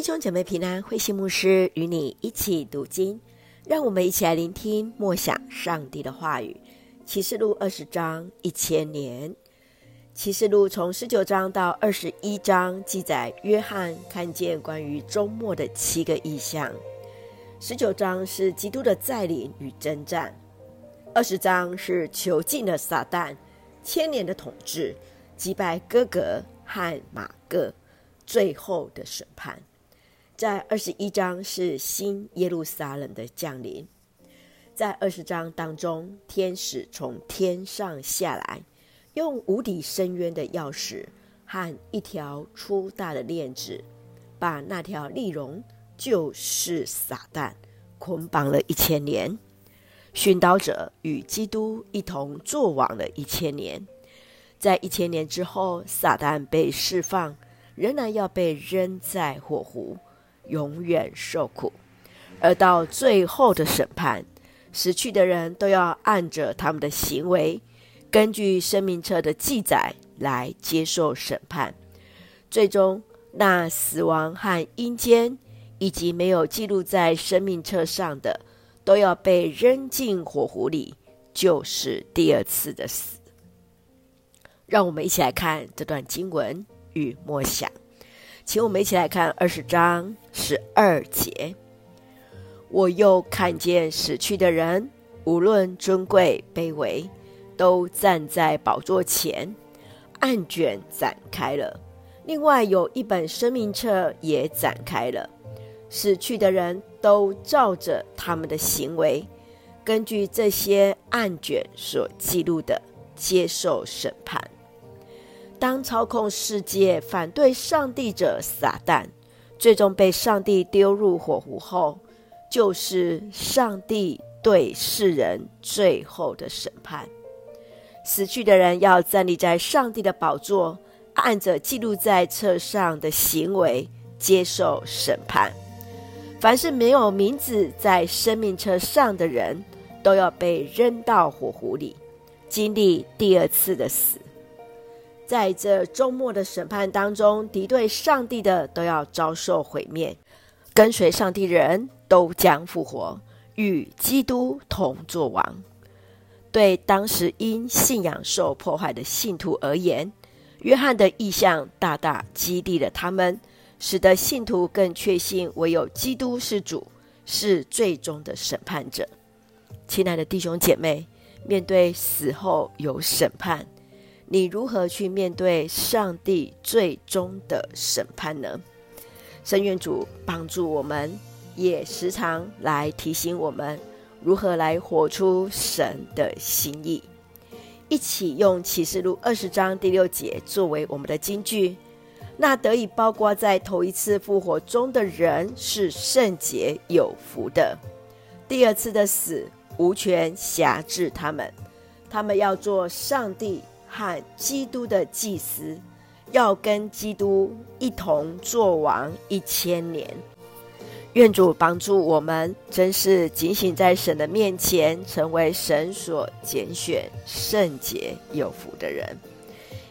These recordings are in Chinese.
弟兄姐妹平安，慧心牧师与你一起读经，让我们一起来聆听默想上帝的话语。启示录二十章一千年，启示录从十九章到二十一章记载约翰看见关于终末的七个异象。十九章是基督的再临与征战，二十章是囚禁了撒旦千年的统治，击败哥格和马各，最后的审判。在二十一章是新耶路撒冷的降临，在二十章当中，天使从天上下来，用无底深渊的钥匙和一条粗大的链子，把那条利龙就是撒旦捆绑了一千年，殉道者与基督一同作王了一千年，在一千年之后，撒旦被释放，仍然要被扔在火湖。永远受苦，而到最后的审判，死去的人都要按着他们的行为，根据生命册的记载来接受审判。最终，那死亡和阴间以及没有记录在生命册上的，都要被扔进火湖里，就是第二次的死。让我们一起来看这段经文与默想。请我们一起来看二十章十二节。我又看见死去的人，无论尊贵卑微，都站在宝座前，案卷展开了。另外有一本生命册也展开了。死去的人都照着他们的行为，根据这些案卷所记录的，接受审判。当操控世界、反对上帝者撒旦，最终被上帝丢入火湖后，就是上帝对世人最后的审判。死去的人要站立在上帝的宝座，按着记录在册上的行为接受审判。凡是没有名字在生命册上的人，都要被扔到火湖里，经历第二次的死。在这周末的审判当中，敌对上帝的都要遭受毁灭，跟随上帝的人都将复活，与基督同作王。对当时因信仰受迫害的信徒而言，约翰的意象大大激励了他们，使得信徒更确信唯有基督是主，是最终的审判者。亲爱的弟兄姐妹，面对死后有审判。你如何去面对上帝最终的审判呢？深愿主帮助我们，也时常来提醒我们如何来活出神的心意。一起用启示录二十章第六节作为我们的金句：那得以包括在头一次复活中的人是圣洁有福的。第二次的死无权辖制他们，他们要做上帝。和基督的祭司，要跟基督一同作王一千年。愿主帮助我们，真是警醒在神的面前，成为神所拣选、圣洁、有福的人。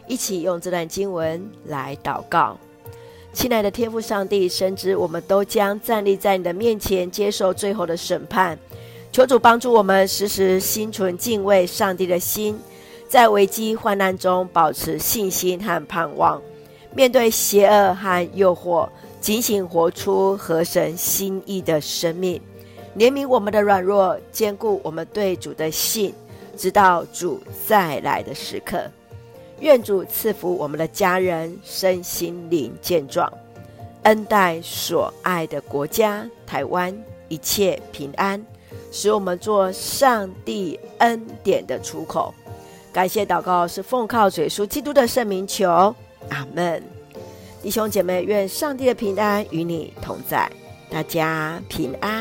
一起用这段经文来祷告，亲爱的天父上帝，深知我们都将站立在你的面前，接受最后的审判。求主帮助我们，时时心存敬畏上帝的心。在危机患难中保持信心和盼望，面对邪恶和诱惑，警醒活出合神心意的生命，怜悯我们的软弱，坚固我们对主的信，直到主再来的时刻。愿主赐福我们的家人身心灵健壮，恩待所爱的国家台湾一切平安，使我们做上帝恩典的出口。感谢祷告是奉靠主耶稣基督的圣名求，阿门。弟兄姐妹，愿上帝的平安与你同在，大家平安。